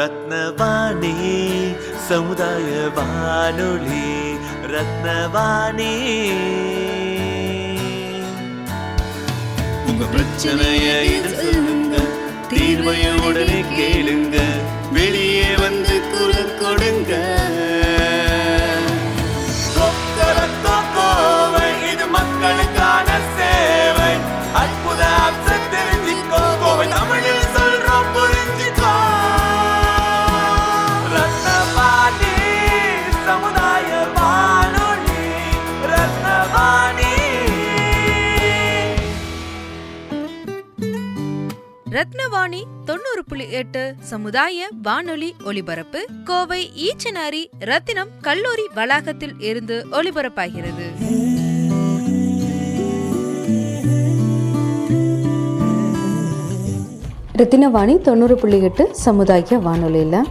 ரத்னவாணி சமுதாய வானொலி ரத்னவாணி. உங்க பிரச்சனைய ரத்னவாணி தொண்ணூறு புள்ளி எட்டு சமுதாய வானொலி ஒலிபரப்பு கோவை ஈச்சனாரி ரத்தினம் கல்லூரி வளாகத்தில் இருந்து ஒலிபரப்பாகிறது. ரத்தினவாணி தொண்ணூறு புள்ளி எட்டு சமுதாய வானொலியில்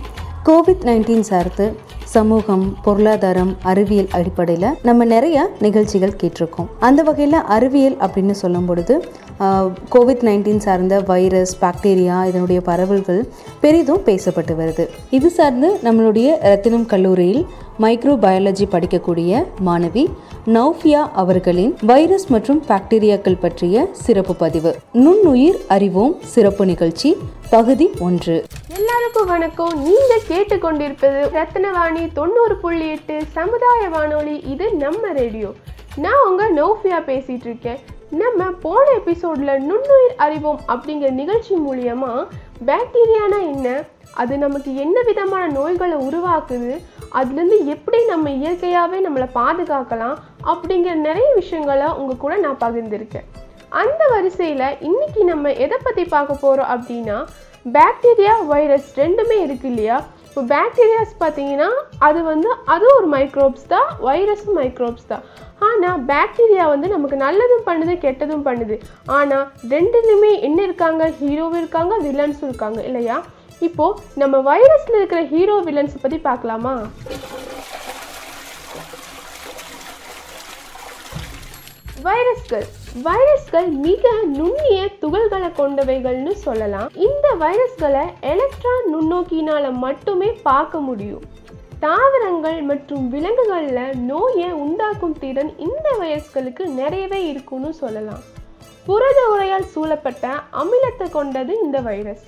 கோவிட் நைன்டீன் சார்ந்து சமூகம் பொருளாதாரம் அறிவியல் அடிப்படையில் நம்ம நிறைய நிகழ்ச்சிகள் கேட்டிருக்கோம். அந்த வகையில் அறிவியல் அப்படின்னு சொல்லும் பொழுது கோவிட் நைன்டீன் சார்ந்த வைரஸ் பாக்டீரியா இதனுடைய பரவல்கள் பெரிதும் பேசப்பட்டு வருது. இது சார்ந்து நம்மளுடைய ரத்தினம் கல்லூரியில் மைக்ரோ பயாலஜி படிக்கக்கூடிய மாணவி நௌஃபியா அவர்களின் வைரஸ் மற்றும் பாக்டீரியாக்கள் பற்றிய சிறப்பு பதிவு. நுண்ணுயிர் அறிவோம் சிறப்பு நிகழ்ச்சி பகுதி ஒன்று. எல்லாருக்கும் வணக்கம். நீங்க கேட்டுக்கொண்டிருப்பது ரத்னவாணி தொண்ணூறு புள்ளி எட்டு சமுதாய வானொலி. இது நம்ம ரேடியோ. நான் உங்க நௌஃபியா பேசிட்டு இருக்கேன். நம்ம போன எபிசோடில் நுண்ணுயிர் அறிவோம் அப்படிங்கிற நிகழ்ச்சி மூலயமா பாக்டீரியானா என்ன அது நமக்கு என்ன விதமான நோய்களை உருவாக்குது அதுலேருந்து எப்படி நம்ம இயற்கையாகவே நம்மளை பாதுகாக்கலாம் அப்படிங்கிற நிறைய விஷயங்களை உங்கள் கூட நான் பகிர்ந்திருக்கேன். அந்த வரிசையில் இன்றைக்கி நம்ம எதை பற்றி பார்க்க போகிறோம் அப்படின்னா பாக்டீரியா வைரஸ் ரெண்டுமே இருக்கு இல்லையா? இப்போ பேக்டீரியாஸ் பார்த்தீங்கன்னா அது வந்து அதுவும் ஒரு மைக்ரோப்ஸ் தான் வைரஸும் மைக்ரோப்ஸ் தான். ஆனால் பாக்டீரியா வந்து நமக்கு நல்லதும் பண்ணுது கெட்டதும் பண்ணுது. ஆனால் ரெண்டுலையுமே என்ன இருக்காங்க? ஹீரோவும் இருக்காங்க வில்லன்ஸும் இருக்காங்க இல்லையா? இப்போ நம்ம வைரஸில் இருக்கிற ஹீரோ வில்லன்ஸை பற்றி பார்க்கலாமா? வைரஸ்கள் வைரஸ்கள் மிக நுண்ணிய துகள்களை கொண்டவைகள்னு சொல்லலாம். இந்த வைரஸ்களை எலக்ட்ரான் நுண்ணோக்கினால மட்டுமே பார்க்க முடியும். தாவரங்கள் மற்றும் விலங்குகளில் நோயை உண்டாக்கும் திறன் இந்த வைரஸ்களுக்கு நிறையவே இருக்குன்னு சொல்லலாம். புரத உரையால் சூழப்பட்ட அமிலத்தை கொண்டது இந்த வைரஸ்.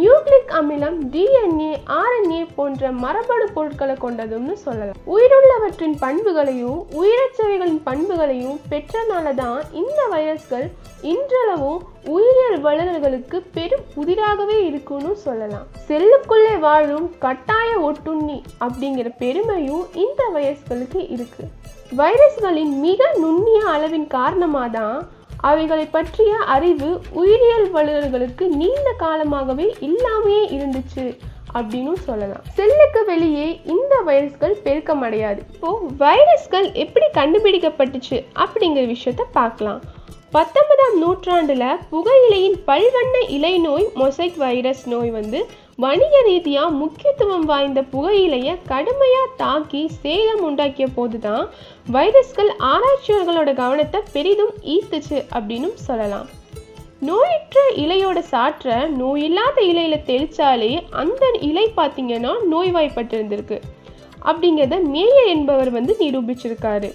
நியூக்ளிக் அமிலம் டிஎன்ஏ ஆர்என்ஏ போன்ற மரபணு பொருட்களை கொண்டதும்னு சொல்லலாம். உயிருள்ளவற்றின் பண்புகளையும் உயிரச்சவைகளின் பண்புகளையும் பெற்றனால தான் இந்த வைரஸ்கள் இன்றளவும் உயிரியல் வல்லுநர்களுக்கு பெரும் புதிராகவே இருக்குன்னு சொல்லலாம். செல்லுக்குள்ளே வாழும் கட்டாய ஒட்டுண்ணி அப்படிங்கிற பெருமையும் இந்த வைரஸ்களுக்கு இருக்கு. வைரஸ்களின் மிக நுண்ணிய அளவின் காரணமாக தான் அவைகளை பற்றிய அறிவு உயிரியல் வல்லுநர்களுக்கு நீண்ட காலமாகவே இல்லாமையே இருந்துச்சு அப்படின்னு சொல்லலாம். செல்லுக்கு வெளியே இந்த வைரஸ்கள் பெருக்கமடையாது. இப்போ வைரஸ்கள் எப்படி கண்டுபிடிக்கப்பட்டுச்சு அப்படிங்கிற விஷயத்த பார்க்கலாம். பத்தொன்பதாம் நூற்றாண்டுல புகையிலையின் பல்வண்ண இலை நோய் மொசைக் வைரஸ் நோய் வந்து வணிக ரீதியாக முக்கியத்துவம் வாய்ந்த புகையிலையை கடுமையாக தாக்கி சேதம் உண்டாக்கிய போது தான் வைரஸ்கள் ஆராய்ச்சியாளர்களோட கவனத்தை பெரிதும் ஈர்த்துச்சு அப்படின்னு சொல்லலாம். நோயற்ற இலையோட சாற்ற நோயில்லாத இலையில தெளிச்சாலே அந்த இலை பார்த்தீங்கன்னா நோய்வாய்ப்பட்டிருந்திருக்கு. அப்படிங்கிறத மேயர் என்பவர் வந்து நிரூபிச்சிருக்காரு.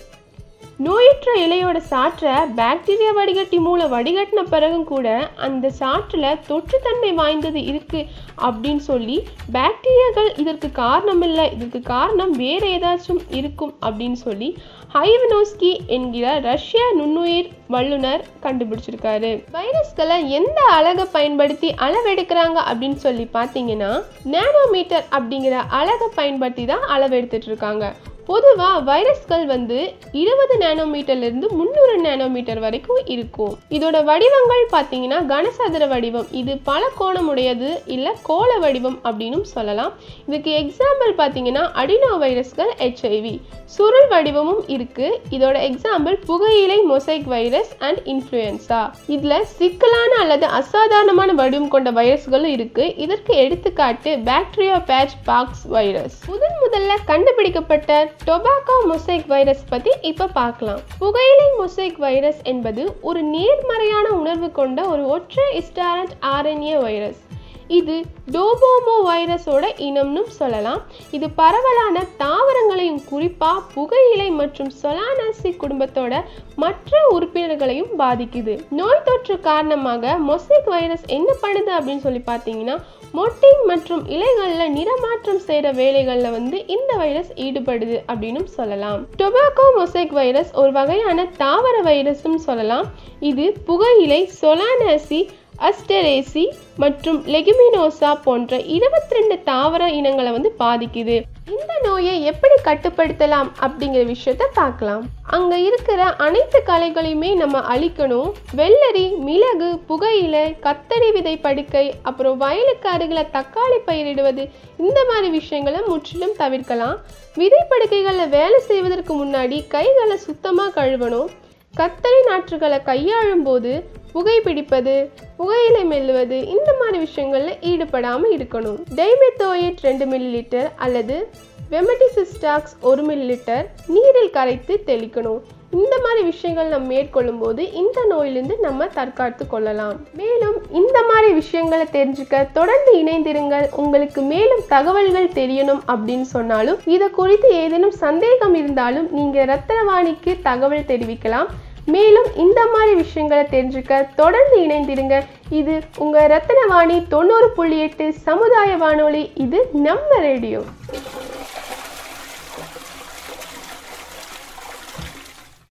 நோயற்ற இலையோட சாற்றை பாக்டீரியா வடிகட்டி மூலம் வடிகட்டின பிறகும் கூட அந்த சாற்றில் தொற்றுத்தன்மை வாய்ந்தது இருக்குது அப்படின்னு சொல்லி பாக்டீரியாக்கள் இதற்கு காரணம் இல்லை. இதற்கு காரணம் வேறு ஏதாச்சும் இருக்கும் அப்படின்னு சொல்லி ஹைவனோஸ்கி என்கிற ரஷ்ய நுண்ணுயிர் வல்லுனர் கண்டுபிடிச்சிருக்காரு. வைரஸ்களை எந்த அழகை பயன்படுத்தி அளவெடுக்கிறாங்க அப்படின்னு சொல்லி பார்த்தீங்கன்னா நேனோமீட்டர் அப்படிங்கிற அழகை பயன்படுத்தி தான் அளவெடுத்துட்டு இருக்காங்க. பொதுவாக வைரஸ்கள் வந்து இருபது நேனோமீட்டர்லேருந்து முந்நூறு நேனோமீட்டர் வரைக்கும் இருக்கும். இதோட வடிவங்கள் பார்த்தீங்கன்னா கனசதுர வடிவம். இது பல கோணமுடையது இல்லை கோள வடிவம் அப்படின்னு சொல்லலாம். இதுக்கு எக்ஸாம்பிள் பார்த்தீங்கன்னா அடினோ வைரஸ்கள் ஹெச்ஐவி சுருள் வடிவமும் இருக்கு. இதோட எக்ஸாம்பிள் புகையிலை மொசைக் வைரஸ் அண்ட் இன்ஃப்ளூயன்ஸா இதில் சிக்கலான அல்லது அசாதாரணமான வடிவம் கொண்ட வைரஸ்களும் இருக்கு. இதற்கு எடுத்துக்காட்டு பாக்டீரியா பேட்ச் பாக்ஸ் வைரஸ் முதன் முதல்ல கண்டுபிடிக்கப்பட்ட டொபாக்கோ மொசைக் வைரஸ் பற்றி இப்போ பார்க்கலாம். புகையிலை மொசைக் வைரஸ் என்பது ஒரு நேர்மறையான உணர்வு கொண்ட ஒரு ஒற்றை இஸ்டாரண்ட் ஆர்என்ஏ வைரஸ். இது டோபோமோ வைரஸோட இனம்னு சொல்லலாம். இது பரவலான தாவரங்களையும் குறிப்பாக புகையிலை மற்றும் சொலானாசி குடும்பத்தோட மற்ற உறுப்பினர்களையும் பாதிக்குது. நோய் தொற்று காரணமாக மொசைக் வைரஸ் என்ன பண்ணுது அப்படின்னு சொல்லி பார்த்தீங்கன்னா மொட்டிங் மற்றும் இலைகளில் நிறமாற்றம் செய்கிற வேலைகளில் வந்து இந்த வைரஸ் ஈடுபடுது அப்படின்னு சொல்லலாம். டொபாக்கோ மொசைக் வைரஸ் ஒரு வகையான தாவர வைரஸ்னு சொல்லலாம். இது புகையிலை சொலானாசி அஸ்டரேசி மற்றும் லெகுமினோசா போன்ற இருபத்தி ரெண்டு தாவர இனங்களை வந்து பாதிக்குது. இந்த நோயை எப்படி கட்டுப்படுத்தலாம் அப்படிங்கிற விஷயத்த பார்க்கலாம். அங்க இருக்கிற அனைத்து கலைகளையுமே நம்ம அழிக்கணும். வெள்ளரி மிளகு புகையிலை கத்தரி விதை படுக்கை அப்புறம் வயலுக்கு அருகில் தக்காளி பயிரிடுவது இந்த மாதிரி விஷயங்களை முற்றிலும் தவிர்க்கலாம். விதை படுக்கைகளில் வேலை செய்வதற்கு முன்னாடி கைகளை சுத்தமாக கழுவணும். கத்தரின் நாற்றுகளை கையாளும் போது புகைப்பிடிப்பது புகையிலை மெல்லுவது இந்த மாதிரி விஷயங்களில் ஈடுபடாமல் இருக்கணும். டைமெத்தோயேட் ரெண்டு மில்லி லிட்டர் அல்லது வெமட்டிசிஸ்டாக்ஸ் ஒரு மில்லி லிட்டர் நீரில் கரைத்து தெளிக்கணும். இந்த மாதிரி விஷயங்கள் நம்ம மேற்கொள்ளும் போது இந்த நோயிலிருந்து நம்ம தற்காத்து கொள்ளலாம். மேலும் இந்த மாதிரி விஷயங்களை தெரிஞ்சுக்க தொடர்ந்து இணைந்திருங்கள். உங்களுக்கு மேலும் தகவல்கள் தெரியணும் அப்படின்னு சொன்னாலும் இதை குறித்து ஏதேனும் சந்தேகம் இருந்தாலும் நீங்கள் ரத்தனவாணிக்கு தகவல் தெரிவிக்கலாம். மேலும் இந்த மாதிரி விஷயங்களை தெரிஞ்சுக்க தொடர்ந்து இணைந்திருங்க. இது உங்கள் ரத்தனவாணி தொண்ணூறு புள்ளி எட்டு சமுதாய வானொலி. இது நம்ம ரேடியோ.